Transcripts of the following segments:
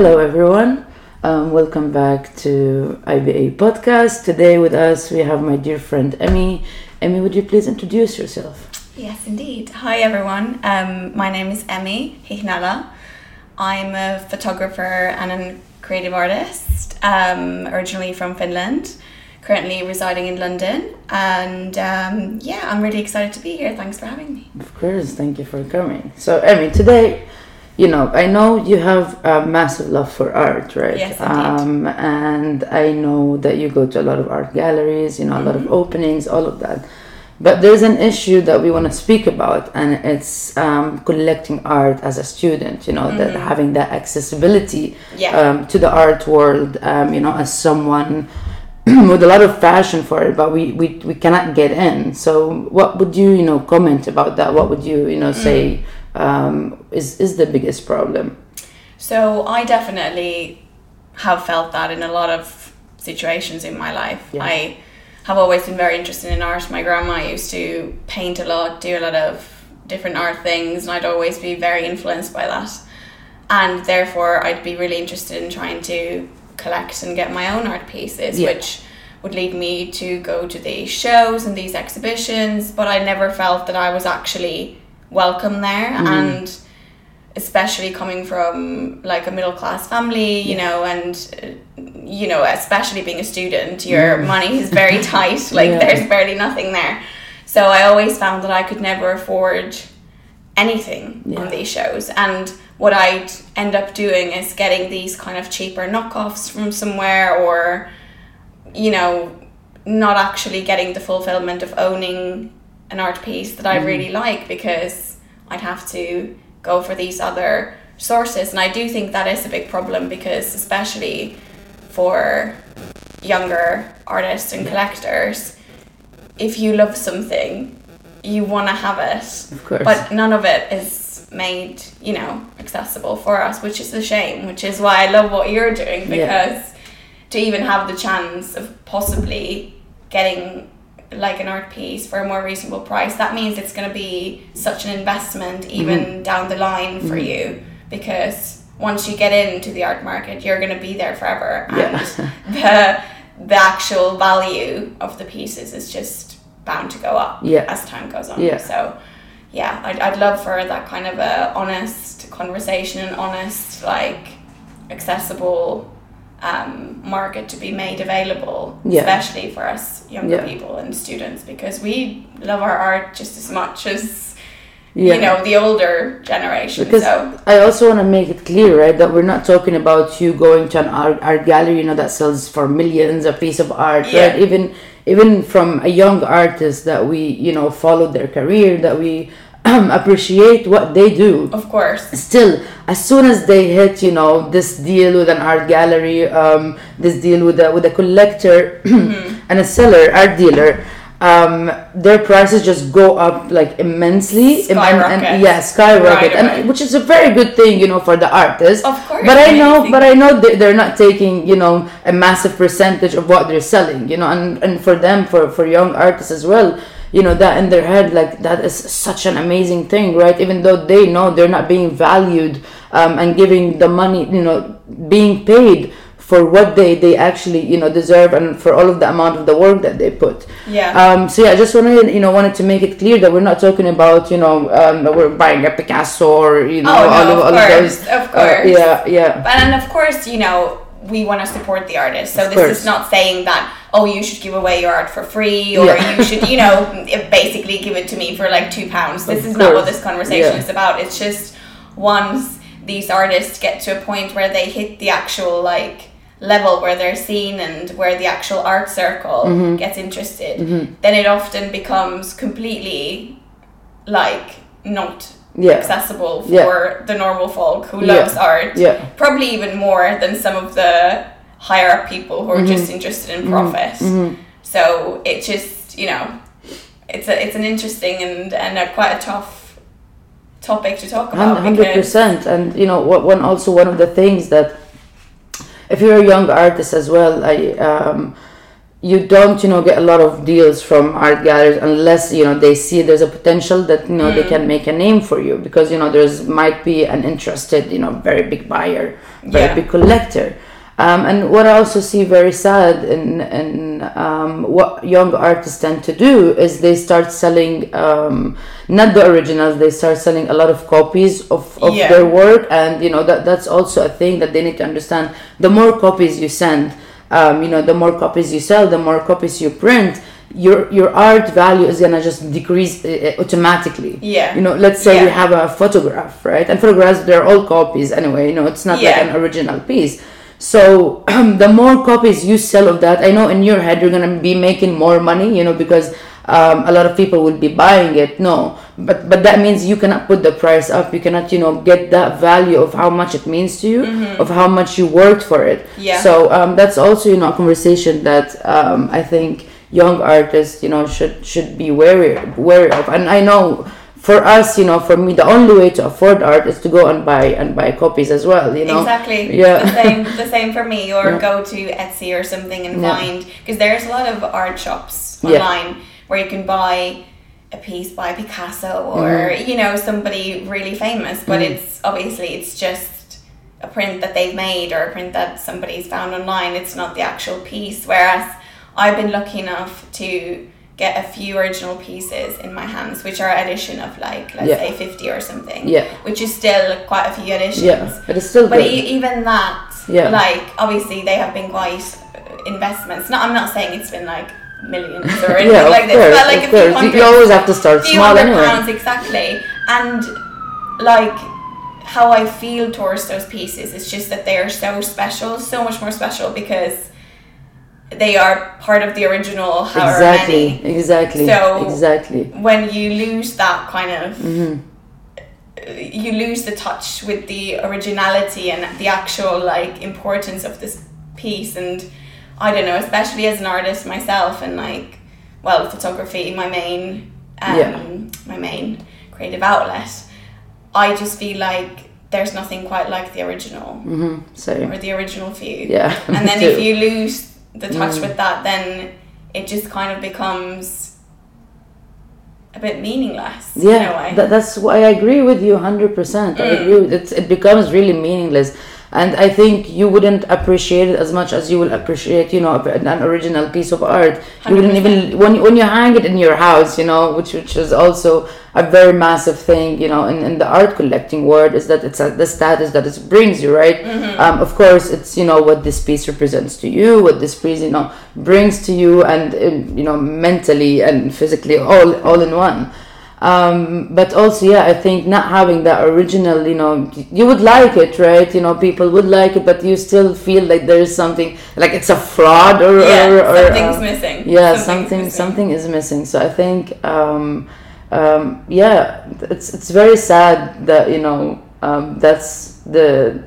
Hello, everyone. Um, welcome back to IBA podcast. Today with us we have my dear friend Emmy. Emmy, would you please introduce yourself? Yes, indeed. Hi, everyone. Um, my name is Emmy Hihnala. I'm a photographer and a creative artist, um, originally from Finland, currently residing in London. And um, yeah, I'm really excited to be here. Thanks for having me. Of course, thank you for coming. So, Emmy, today, you know, I know you have a massive love for art, right? Yes. Um, and I know that you go to a lot of art galleries, you know, a lot Mm-hmm. of openings, all of that. But there's an issue that we want to speak about, and it's um, collecting art as a student, you know, that having that accessibility Mm-hmm. Yeah. um, to the art world, um, you know, as someone with a lot of passion for it, but we, we, we cannot get in. So, what would you, you know, comment about that? What would you, you know, say um, is, is the biggest problem? So I definitely have felt that in a lot of situations in my life. Yeah. I have always been very interested in art. My grandma used to paint a lot, do a lot of different art things, and I'd always be very influenced by that. And therefore, I'd be really interested in trying to collect and get my own art pieces, Yeah. which would lead me to go to these shows and these exhibitions. But I never felt that I was actually welcome there. And especially coming from like a middle class family, you know, and uh, you know, especially being a student, your money is very tight. Like Yeah. there's barely nothing there. So I always found that I could never afford anything Yeah. on these shows. And what I'd end up doing is getting these kind of cheaper knockoffs from somewhere or you know, not actually getting the fulfillment of owning an art piece that I mm-hmm. really like because I'd have to go for these other sources. And I do think that is a big problem because, especially for younger artists and collectors, if you love something, you want to have it. Of course. But none of it is made, you know, accessible for us, which is a shame, which is why I love what you're doing Yeah. because to even have the chance of possibly getting like an art piece for a more reasonable price, that means it's going to be such an investment even mm-hmm. down the line for mm-hmm. you because once you get into the art market, you're going to be there forever, and the the actual value of the pieces is just bound to go up Yeah. as time goes on. Yeah. So, yeah, I'd, I'd love for that kind of a honest conversation and honest, like, accessible um, market to be made available, Yeah. especially for us younger Yeah. people and students, because we love our art just as much as Yeah. you know the older generation. Because so I also want to make it clear, right, that we're not talking about you going to an art, art gallery, you know, that sells for millions a piece of art, Yeah. right? Even even from a young artist that we, you know, follow their career, that we appreciate what they do. of course, Still, as soon as they hit, you know, this deal with an art gallery, um, this deal with a with a collector and a seller, art dealer. Um, their prices just go up like immensely, and- and, Skyrocket. yeah, skyrocket, Right and which is a very good thing, you know, for the artist. Of course, but I know, but I know they, they're not taking, you know, a massive percentage of what they're selling, you know, and and for them, for for young artists as well, you know, that in their head, like that is such an amazing thing, right? Even though they know they're not being valued um, and giving the money, you know, being paid for what they they actually you know deserve and for all of the amount of the work that they put. Yeah. Um, so yeah, I just wanted you know wanted to make it clear that we're not talking about you know um, that we're buying a Picasso or you know Oh, no, all of of all of course, those. of uh, course. yeah, yeah. But and of course, you know, we want to support the artist. So Of this course. is not saying that oh, you should give away your art for free, or Yeah. you should, you know, basically give it to me for like two pounds. This Of is not what this conversation Yeah. is about. It's just once these artists get to a point where they hit the actual like level where they're seen and where the actual art circle Mm-hmm. gets interested, then it often becomes completely like not Yeah. accessible Yeah. for the normal folk who Yeah. loves art Yeah. probably even more than some of the higher up people who are just mm-hmm. interested in mm-hmm. profit. Mm-hmm. So it just you know, it's a it's an interesting and and a quite a tough topic to talk about. Hundred percent, and you know what one also one of the things that if you're a young artist as well i um you don't you know get a lot of deals from art galleries unless you know they see there's a potential that you know they can make a name for you because you know there's might be an interested you know very big buyer very Yeah. big collector. Um, and what I also see very sad in, in um, what young artists tend to do is they start selling um, not the originals, they start selling a lot of copies of, of Yeah. their work, and you know that that's also a thing that they need to understand. The more copies you send, um, you know, the more copies you sell, the more copies you print. Your your art value is gonna just decrease uh, automatically. Yeah. You know, let's say you Yeah. have a photograph, right? And photographs they're all copies anyway. You know, it's not like an original piece. So the more copies you sell of that, I know in your head you're gonna be making more money, you know, because um, a lot of people will be buying it. No, but but that means you cannot put the price up. You cannot, you know, get that value of how much it means to you, of how much you worked for it. Mm-hmm. Yeah. So um, that's also, you know, a conversation that um, I think young artists, you know, should should be wary wary of. And I know for us, you know, for me, the only way to afford art is to go and buy and buy copies as well. You know. Exactly. Yeah. The same. The same for me. Or Yeah. go to Etsy or something and Yeah. find because there's a lot of art shops Yeah. online where you can buy a piece by Picasso or Mm-hmm. you know somebody really famous, but it's obviously it's just a print that they've made or a print that somebody's found online. It's not the actual piece. Whereas I've been lucky enough to get a few original pieces in my hands, which are edition of like let's Yeah. say fifty or something. Yeah. Which is still quite a few editions. Yeah, but it's still But good. e- even that, Yeah. like obviously they have been quite uh, investments. No, I'm not saying it's been like millions or anything yeah, like this, course, but like a few. Hundred, You always have to start few small hundred anyway. pounds exactly. And like how I feel towards those pieces is just that they are so special, so much more special because they are part of the original however Exactly, many. exactly, So- exactly. When you lose that kind of Mm-hmm. you lose the touch with the originality and the actual like importance of this piece and I don't know especially as an artist myself and like well photography my main um, Yeah. my main creative outlet I just feel like there's nothing quite like the original Mm-hmm. Same. or the original view Yeah. and then if you lose the touch Mm. with that then it just kind of becomes a bit meaningless in a yeah, that, that's why I agree with you 100%. I Mm. agree. With, it becomes really meaningless. And I think you wouldn't appreciate it as much as you will appreciate, you know, an original piece of art. You wouldn't even when when you hang it in your house, you know, which which is also a very massive thing, you know, in, in the art collecting world is that it's a, the status that it brings you, right? Mm-hmm. Um, of course, it's you know what this piece represents to you, what this piece you know brings to you, and um, you know mentally and physically all all in one. Um, but also, yeah, I think not having that original, you know, you would like it, right? You know, people would like it, but you still feel like there is something, like it's a fraud or, yeah or, or something's uh, missing yeah Something's something missing. something is missing so i think um, um, yeah it's it's very sad that you know um, that's the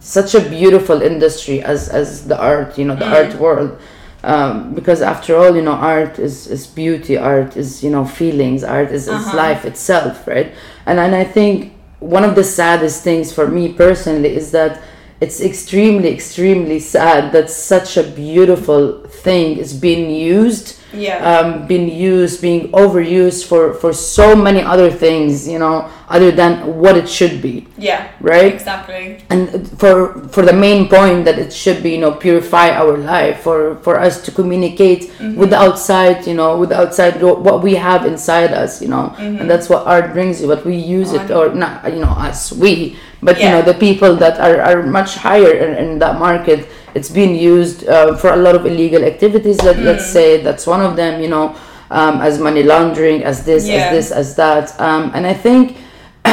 such a beautiful industry as as the art you know the art world um, because after all you know art is is beauty art is you know feelings art is, is Uh-huh. life itself right and and i think one of the saddest things for me personally is that it's extremely extremely sad that such a beautiful thing is being used yeah um, being used, being overused for, for so many other things, you know, other than what it should be, yeah right? exactly And for for the main point that it should be, you know, purify our life, for for us to communicate Mm-hmm. with the outside, you know, with the outside what we have inside us, you know, Mm-hmm. and that's what art brings you. But we use it, or not, you know, us, we, but you know, the people that are are much higher in, in that market. It's being used uh, for a lot of illegal activities. Let, Let's Mm. say that's one of them, you know, um, as money laundering, as this, Yeah. as this, as that. Um, and I think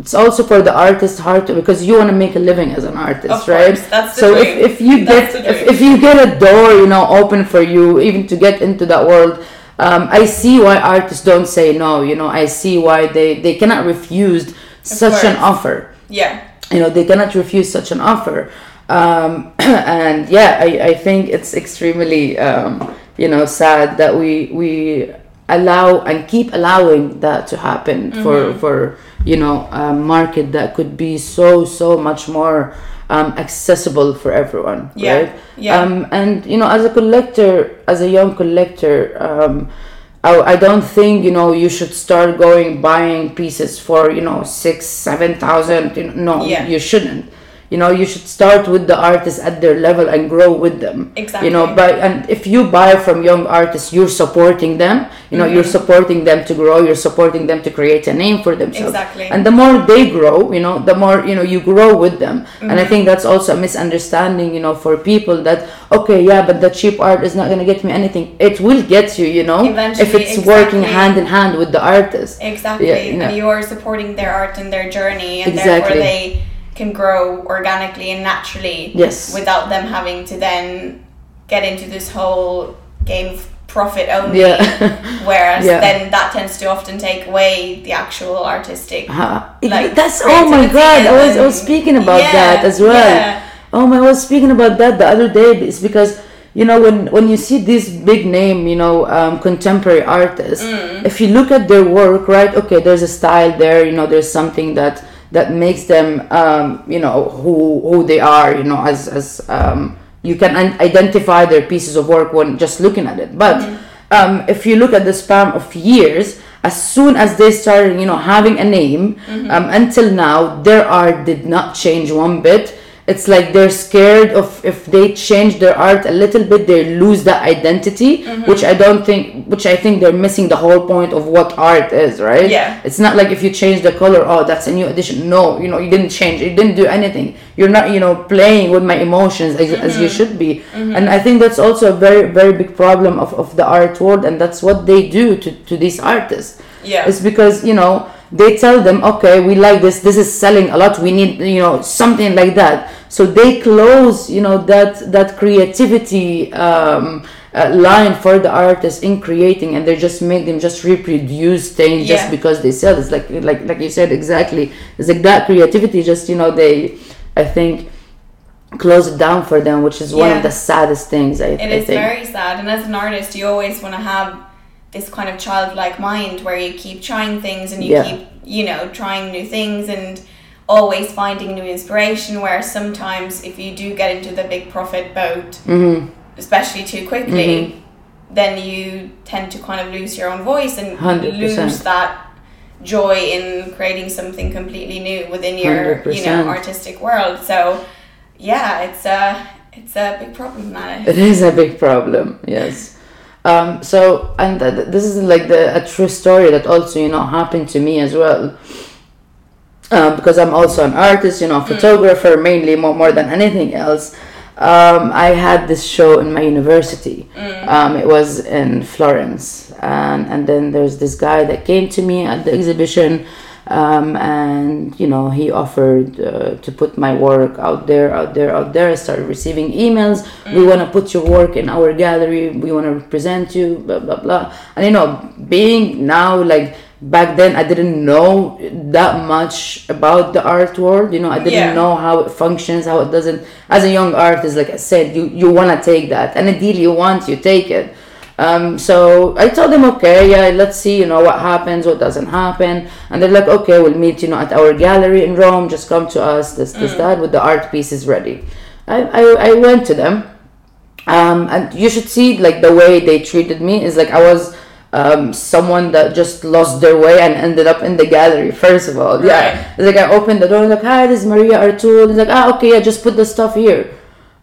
it's also for the artist hard to because you want to make a living as an artist, Of right? course, that's so dream. if, if you That's get if, if you get a door, you know, open for you even to get into that world. Um, I see why artists don't say no. You know, I see why they they cannot refuse such an offer yeah you know they cannot refuse such an offer um, and yeah I, I think it's extremely um, you know sad that we we allow and keep allowing that to happen for for you know a market that could be so so much more um, accessible for everyone Yeah, right yeah. um, and you know as a collector as a young collector um, I, I don't think you know you should start going buying pieces for you know six seven thousand you know, no Yeah. you shouldn't you know you should start with the artists at their level and grow with them exactly you know Exactly. by and if you buy from young artists you're supporting them you know you're Mm-hmm. supporting them to grow you're supporting them to create a name for themselves Exactly. and the more they grow you know the more you know you grow with them and i Mm-hmm. think that's also a misunderstanding you know for people that okay yeah but the cheap art is not going to get me anything it will get you you know if Eventually, it's working hand in hand with the artist Exactly. Yeah, you know. And you're supporting their art and their journey, and Exactly. therefore they can grow organically and naturally Yes. without them having to then get into this whole game of profit only. Yeah. Whereas Yeah. then that tends to often take away the actual artistic. Uh, it- Like, that's oh my god! I was I was speaking about Yeah, that as well. Oh my! I was speaking about that the other day. It's because you know when when you see these big name you know um, contemporary artists, Mm. if you look at their work, right? Okay, there's a style there. You know, there's something that that makes them um, you know who who they are. You know, as as um, you can identify their pieces of work when just looking at it, but. Um, if you look at the span of years, as soon as they started, you know, having a name, um, until now, their art did not change one bit. It's like they're scared of if they change their art a little bit, they lose that identity, mm-hmm. which I don't think, which I think they're missing the whole point of what art is, right? Yeah. It's not like if you change the color, oh, that's a new addition. No, you know, you didn't change, you didn't do anything. You're not, you know, playing with my emotions as, as you mm-hmm. should be. Mm-hmm. And I think that's also a very, very big problem of, of the art world, and that's what they do to, to these artists. Yeah. It's because, you know, they tell them, okay, we like this, this is selling a lot, we need, you know, something like that. So they close, you know, that that creativity um, uh, line for the artist in creating, and they just make them just reproduce things just because they sell. It's like like like you said exactly. It's like that creativity. Just you know, they, I think, close it down for them, which is one of the saddest things. I, It I is think. very sad, and as an artist, you always want to have this kind of childlike mind where you keep trying things and you Yeah. keep, you know, trying new things and always finding new inspiration. Where sometimes, if you do get into the big profit boat, Mhm. especially too quickly, Mm-hmm. then you tend to kind of lose your own voice and 100%. lose that joy in creating something completely new within your, you know, artistic world. So, yeah, it's a it's a big problem, Nana. It is a big problem. Yes. Um, so, and th- th- this is like the a true story that also you know happened to me as well. Um, because I'm also an artist, you know, photographer mainly more more than anything else. Um, I had this show in my university. Um, it was in Florence, and and then there's this guy that came to me at the exhibition, um, and you know he offered uh, to put my work out there, out there, out there. I started receiving emails. We want to put your work in our gallery. We want to represent you. Blah blah blah. And you know, being now like back then, I didn't know that much about the art world. You know, I didn't Yeah. know how it functions, how it doesn't. As a young artist, like I said, you you want to take that, and a deal you want, you take it. Um, so I told them, okay, yeah, let's see, you know, what happens, what doesn't happen, and they're like, okay, we'll meet, you know, at our gallery in Rome. Just come to us, this, this, that, with the art pieces ready. I, I, I went to them, um, and you should see like the way they treated me is like I was um, someone that just lost their way and ended up in the gallery. First of all, yeah, Right. it's like I opened the door, like, hi, this is Maria Artul. It's like, ah, okay, yeah, just put the stuff here.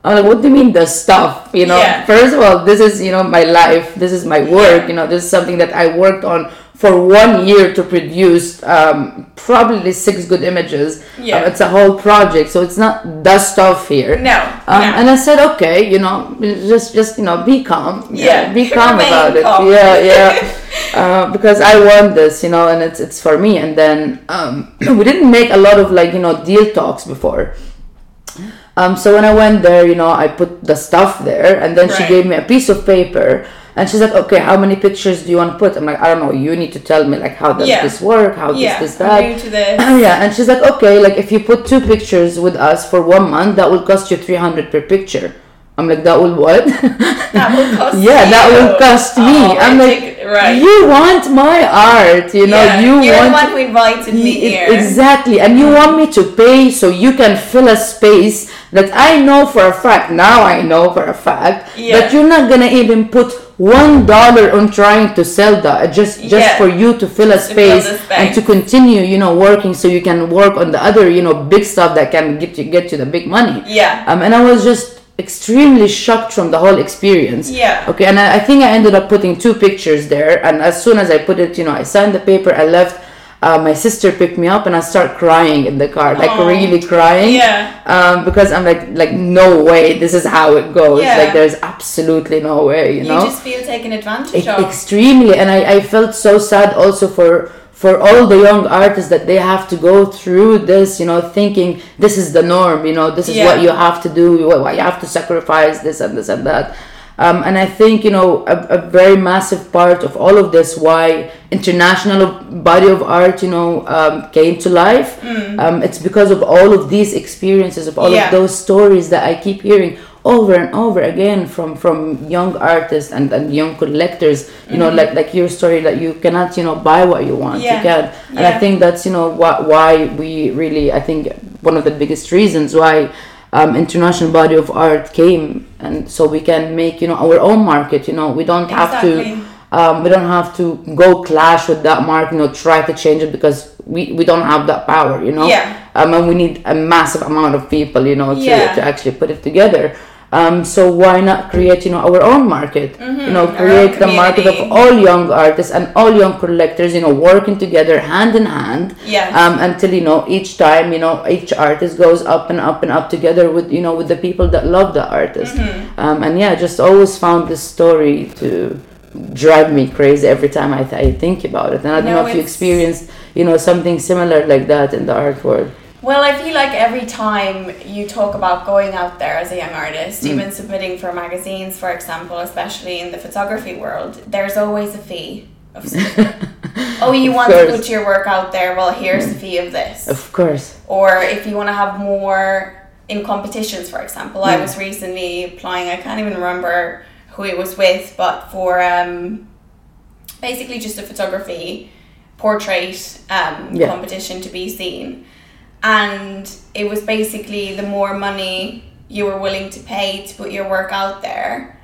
I'm like, what do you mean the stuff? You know, Yeah. first of all, this is you know my life. This is my work. Yeah. You know, this is something that I worked on for one year to produce um, probably six good images. Yeah. Um, it's a whole project, so it's not the stuff here. No, Um, no. And I said, okay, you know, just just you know, be calm. Yeah, be calm about it. Yeah, yeah. uh, because I want this, you know, and it's it's for me. And then um, we didn't make a lot of like you know deal talks before. Um, so when I went there, you know, I put the stuff there, and then she gave me a piece of paper, and she's like, "Okay, how many pictures do you want to put?" I'm like, "I don't know. You need to tell me like how does Yeah. this work? How yeah, does this that?" new to this. yeah, and she's like, okay, like if you put two pictures with us for one month, that will cost you 300 per picture. I'm like, that will what? That will cost yeah, that will cost me. Oh, I'm like, right. you want my art, you know, Yeah, you you're want the one who invited me here. Exactly, and you want me to pay so you can fill a space that I know for a fact. Now I know for a fact Yeah. that you're not gonna even put one dollar on trying to sell that just just Yeah. for you to fill a fill space the and to continue, you know, working so you can work on the other, you know, big stuff that can get you get you the big money. Yeah. Um, and I was just extremely shocked from the whole experience. Yeah. Okay, and I, I think I ended up putting two pictures there. And as soon as I put it, you know, I signed the paper, I left. Uh, my sister picked me up, and I start crying in the car, like Aw. really crying. Yeah. Um, because I'm like, like no way, this is how it goes. Yeah. Like there's absolutely no way, you You know. just feel taken advantage of. extremely and I, I felt so sad also for for all the young artists that they have to go through this you know thinking this is the norm you know this is what you have to do what, you have to sacrifice this and this and that um, and I think you know a, a very massive part of all of this why international body of art you know um, came to life um, it's because of all of these experiences of all Mm. Yeah. of those stories that I keep hearing over and over again from from young artists and, and young collectors you know like like your story that you cannot you know buy what you want Mm-hmm. Yeah. you can and i think that's you know why, why we really i think one of the biggest reasons why um, international body of art came and so we can make you know our own market you know we don't have to um, we don't have to go clash with that market you know try to change it because we, we don't have that power you know Yeah. um, and we need a massive amount of people you know to, Yeah. to actually put it together um, so why not create you know our own market? You know create the market of all young artists and all young collectors you know working together hand in hand. Yes. um, until you know each time you know each artist goes up and up and up together with you know with the people that love the artist. Mm-hmm. um, and yeah just always found this story to drive me crazy every time I, th- I think about it. And I don't No, know if you experienced you know something similar like that in the art world Well, I feel like every time you talk about going out there as a young artist, Mm. even submitting for magazines, for example, especially in the photography world, there's always a fee. Of oh, you Of want to put your work out there? Well, here's the fee of this. of course Or if you want to have more in competitions, for example, I Mm. was recently applying. I can't even remember who it was with, but for um, basically just a photography portrait um, Yeah. competition to be seen, and it was basically the more money you were willing to pay to put your work out there.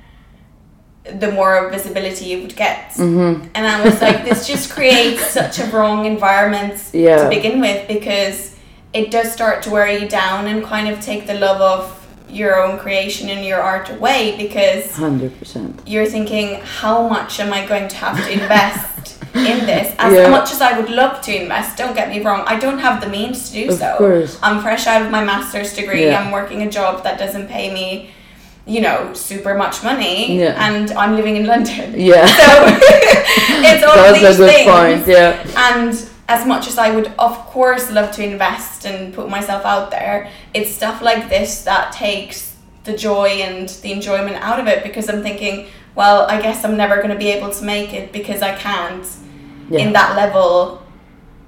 The more visibility you would get, mm-hmm. and I was like, this just creates such a wrong environment Yeah. to begin with because it does start to wear you down and kind of take the love of your own creation and your art away because 100% you're thinking, how much am I going to have to invest in this? As Yeah. much as I would love to invest, don't get me wrong, I don't have the means to do Of so. course. I'm fresh out of my master's degree, Yeah. I'm working a job that doesn't pay me. You know, super much money, Yeah. and I'm living in London. yeah So it's all that's these a good things. point yeah And as much as I would, of course, love to invest and put myself out there, it's stuff like this that takes the joy and the enjoyment out of it because I'm thinking, well, I guess I'm never going to be able to make it because I can't, Yeah. in that level,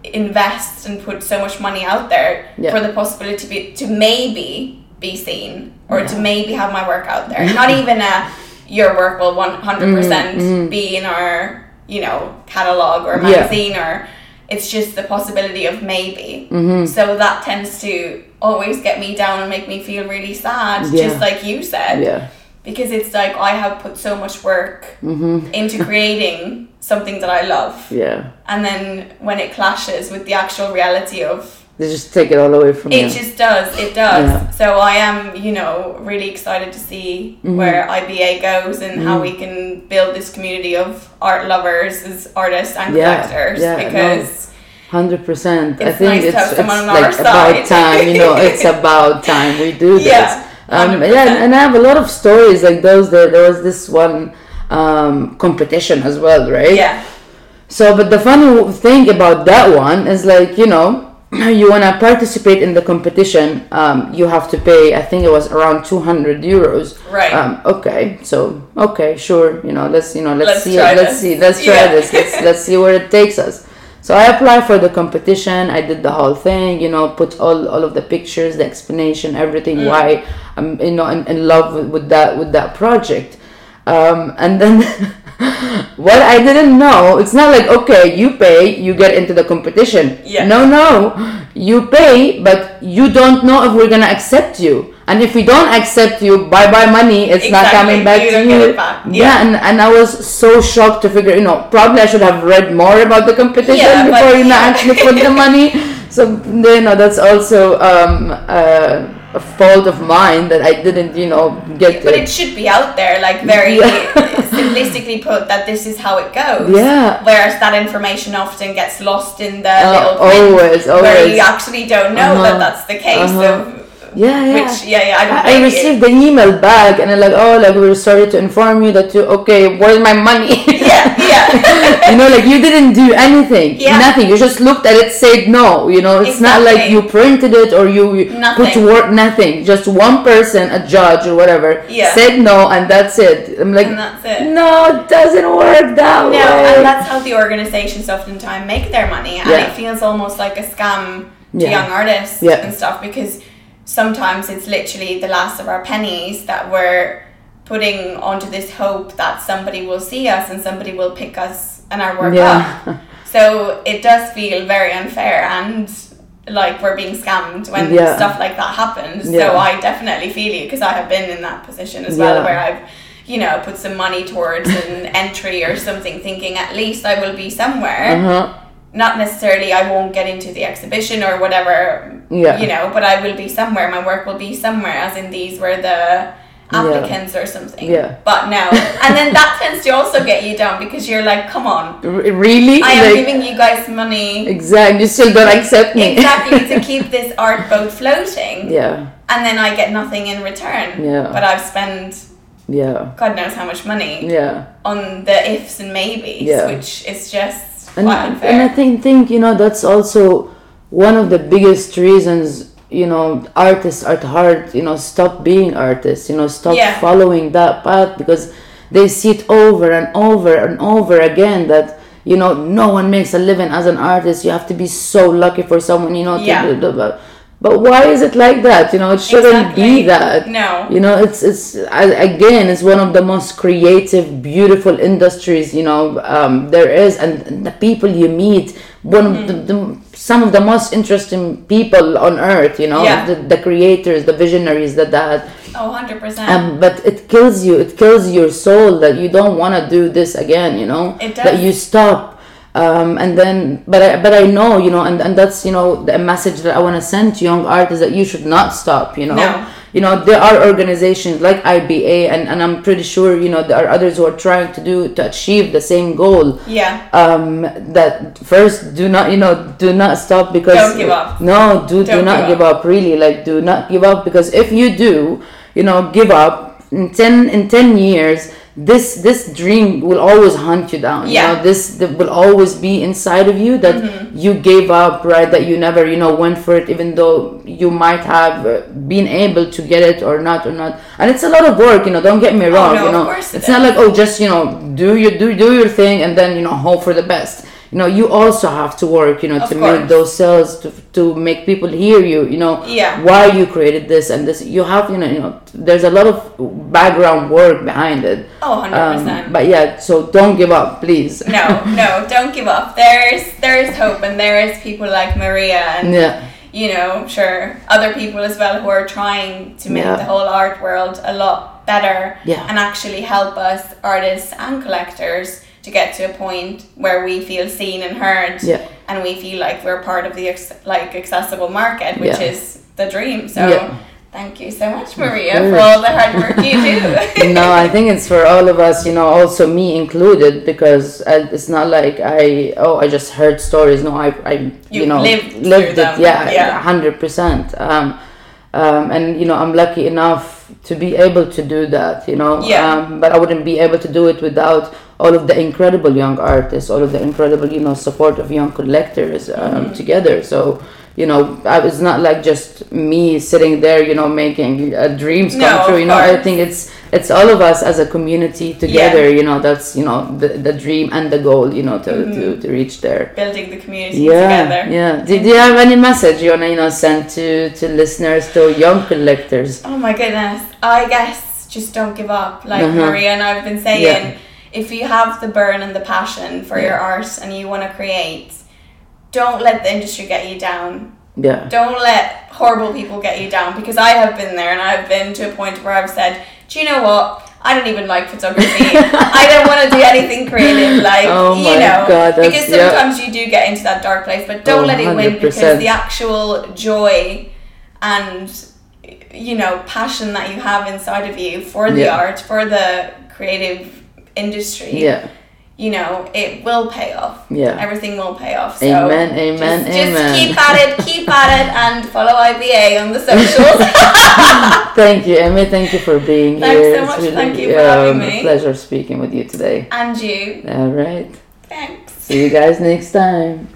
invest and put so much money out there Yeah. for the possibility to be to maybe be seen or to maybe have my work out there. Not even a your work will one hundred percent Mhm, mhm. be in our you know catalog or Yeah. magazine or it's just the possibility of maybe. mm-hmm. So that tends to always get me down and make me feel really sad, Yeah. just like you said. yeah Because it's like I have put so much work mm-hmm. into creating something that I love. yeah And then when it clashes with the actual reality of they just take it all away from it you just does, it does. Yeah. So I am, you know, really excited to see Mhm. where IBA goes and how Mhm. we can build this community of art lovers as artists and Yeah, collectors yeah, no. because Hundred percent. I think nice it's, it's like about time. You know, it's about time we do this. Yeah, Um, yeah, and, and I have a lot of stories like those. There, there was this one um, competition as well, right? yeah, So, but the funny thing about that one is like you know. You wanna participate in the competition, um, you have to pay. I think it was around two hundred euros. right. Um, okay, so okay, sure. You know, let's you know, let's, Let's see, let's this. see, let's try Yeah. this. Let's let's see where it takes us. So I applied for the competition. I did the whole thing, you know, put all, all of the pictures, the explanation, everything. Why I'm you know in, in love with, with that with that project. Um, and then what I didn't know, it's not like okay, you pay, you get into the competition. Yeah. No, no, you pay, but you don't know if we're gonna accept you. And if we don't accept you, bye bye money. It's not coming back You to you. back. Yeah, Yeah. and, and I was so shocked to figure, you know, probably I should have read more about the competition Yeah, but- before you know actually put the money. So you know that's also um, uh, a fault of mine that I didn't, you know, get But it. it should be out there, like very Yeah. simplistically put, that this is how it goes. Yeah. Whereas that information often gets lost in the Uh, little print, always, where you actually don't know Uh-huh. that that's the case. Uh-huh. Yeah, yeah. Which, yeah, yeah, I I received the email back and I'm like, oh, like we're sorry to inform you that you okay, where's my money? yeah, yeah. you know, like you didn't do anything, Yeah. nothing. You just looked at it, said no. You know, it's not like you printed it or you you put to Nothing. work. Nothing. Just one person, a judge or whatever, Yeah. said no, and that's it. I'm like, and that's it. no, it doesn't work that No, way. and that's how the organizations oftentimes make their money, and Yeah. it feels almost like a scam to Yeah. young artists Yeah. and stuff because sometimes it's literally the last of our pennies that we're putting onto this hope that somebody will see us and somebody will pick us and our work Yeah. up. So it does feel very unfair and like we're being scammed when Yeah. stuff like that happens. Yeah. So I definitely feel you because I have been in that position as well where I've you know put some money towards an entry or something thinking at least I will be somewhere. uh-huh. Not necessarily I won't get into the exhibition or whatever, Yeah. you know, but I will be somewhere. My work will be somewhere, as in these were the applicants or something. Yeah. But no. and then that tends to also get you down because you're like, come on, R- really? I am Like, giving you guys money. Exactly. You still don't accept me. Exactly to keep this art boat floating, yeah. and then I get nothing in return. Yeah. But I've spent Yeah. God knows how much money Yeah. on the ifs and maybes, Yeah. which is just and, and I think think you know that's also one of the biggest reasons you know artists at heart you know stop being artists you know stop Yeah. following that path because they see it over and over and over again that you know no one makes a living as an artist you have to be so lucky for someone you know to Yeah. But why is it like that you know it shouldn't Exactly. be that No. you know it's it's again it's one of the most creative beautiful industries you know um, there is and the people you meet one of the, the some of the most interesting people on earth you know Yeah. the, the creators the visionaries that that Oh, 100%. um, but it kills you it kills your soul that you don't want to do this again you know It that you stop um, and then but I, but I know you know and, and that's you know the message that I want to send to young artists that you should not stop you know No. you know there are organizations like IBA and, and I'm pretty sure you know there are others who are trying to do to achieve the same goal yeah. um that first do not you know do not stop because Don't give up. no do do Don't not give give up. really like do not give up because if you do you know give up in 10 in 10 years this this dream will always hunt you down. You Yeah. know this will always be inside of you that Mm-hmm. you gave up right? That you never you know went for it even though you might have uh, been able to get it or not or not. And it's a lot of work you know don't get me wrong Oh, no, you of know. course it it's not like oh just you know do your do do your thing and then you know hope for the best you know you also have to work you know Of to course. make those sales to, to make people hear you you know Yeah. why you created this and this you have you know you know there's a lot of background work behind it Oh, 100%. um, but yeah so don't give up please no, no, don't give up. There's there's hope, and there is people like Maria, and yeah you know, sure, other people as well who are trying to make Yeah. the whole art world a lot better, Yeah. and actually help us artists and collectors to get to a point where we feel seen and heard, Yeah. and we feel like we're part of the ex- like accessible market, which Yeah. is the dream. So. Yeah. Thank you so much, Maria, for all the hard work you do. no, I think it's for all of us, you know, also me included, because uh, it's not like I oh I just heard stories. No, I I you, You know lived lived it. them. Yeah, Yeah. hundred percent. Um, um, and you know I'm lucky enough to be able to do that. You know, Yeah. um, but I wouldn't be able to do it without all of the incredible young artists, all of the incredible you know support of young collectors um, Mm-hmm. together. So you know, I was not like just me sitting there, you know, making uh, dreams come No, true. You know, I think it's it's all of us as a community together. You know, that's you know the, the dream and the goal. You know, to, to, to reach there. Building the community Yeah, together. yeah. Did you have any message you wanna you know send to to listeners, to young collectors? Oh my goodness. I guess just don't give up. Like Uh-huh. Maria and I've been saying, Yeah. if you have the burn and the passion for Yeah. your art and you want to create, don't let the industry get you down. Yeah, Don't let horrible people get you down because I have been there and I've been to a point where I've said, do you know what? I don't even like photography. I don't want to do anything creative. Like, Oh you know, God, because sometimes you do get into that dark place, but don't Oh, let it win because the actual joy and you know passion that you have inside of you for the Yeah. art for the creative industry yeah, you know it will pay off yeah. everything will pay off so Amen, amen, just, amen. just keep at it keep at it and follow IBA on the socials Thank you, Emmy. Thank you for being here. Thanks so much. Thank you for having um, me. pleasure speaking with you today. and you All right. thanks See you guys next time.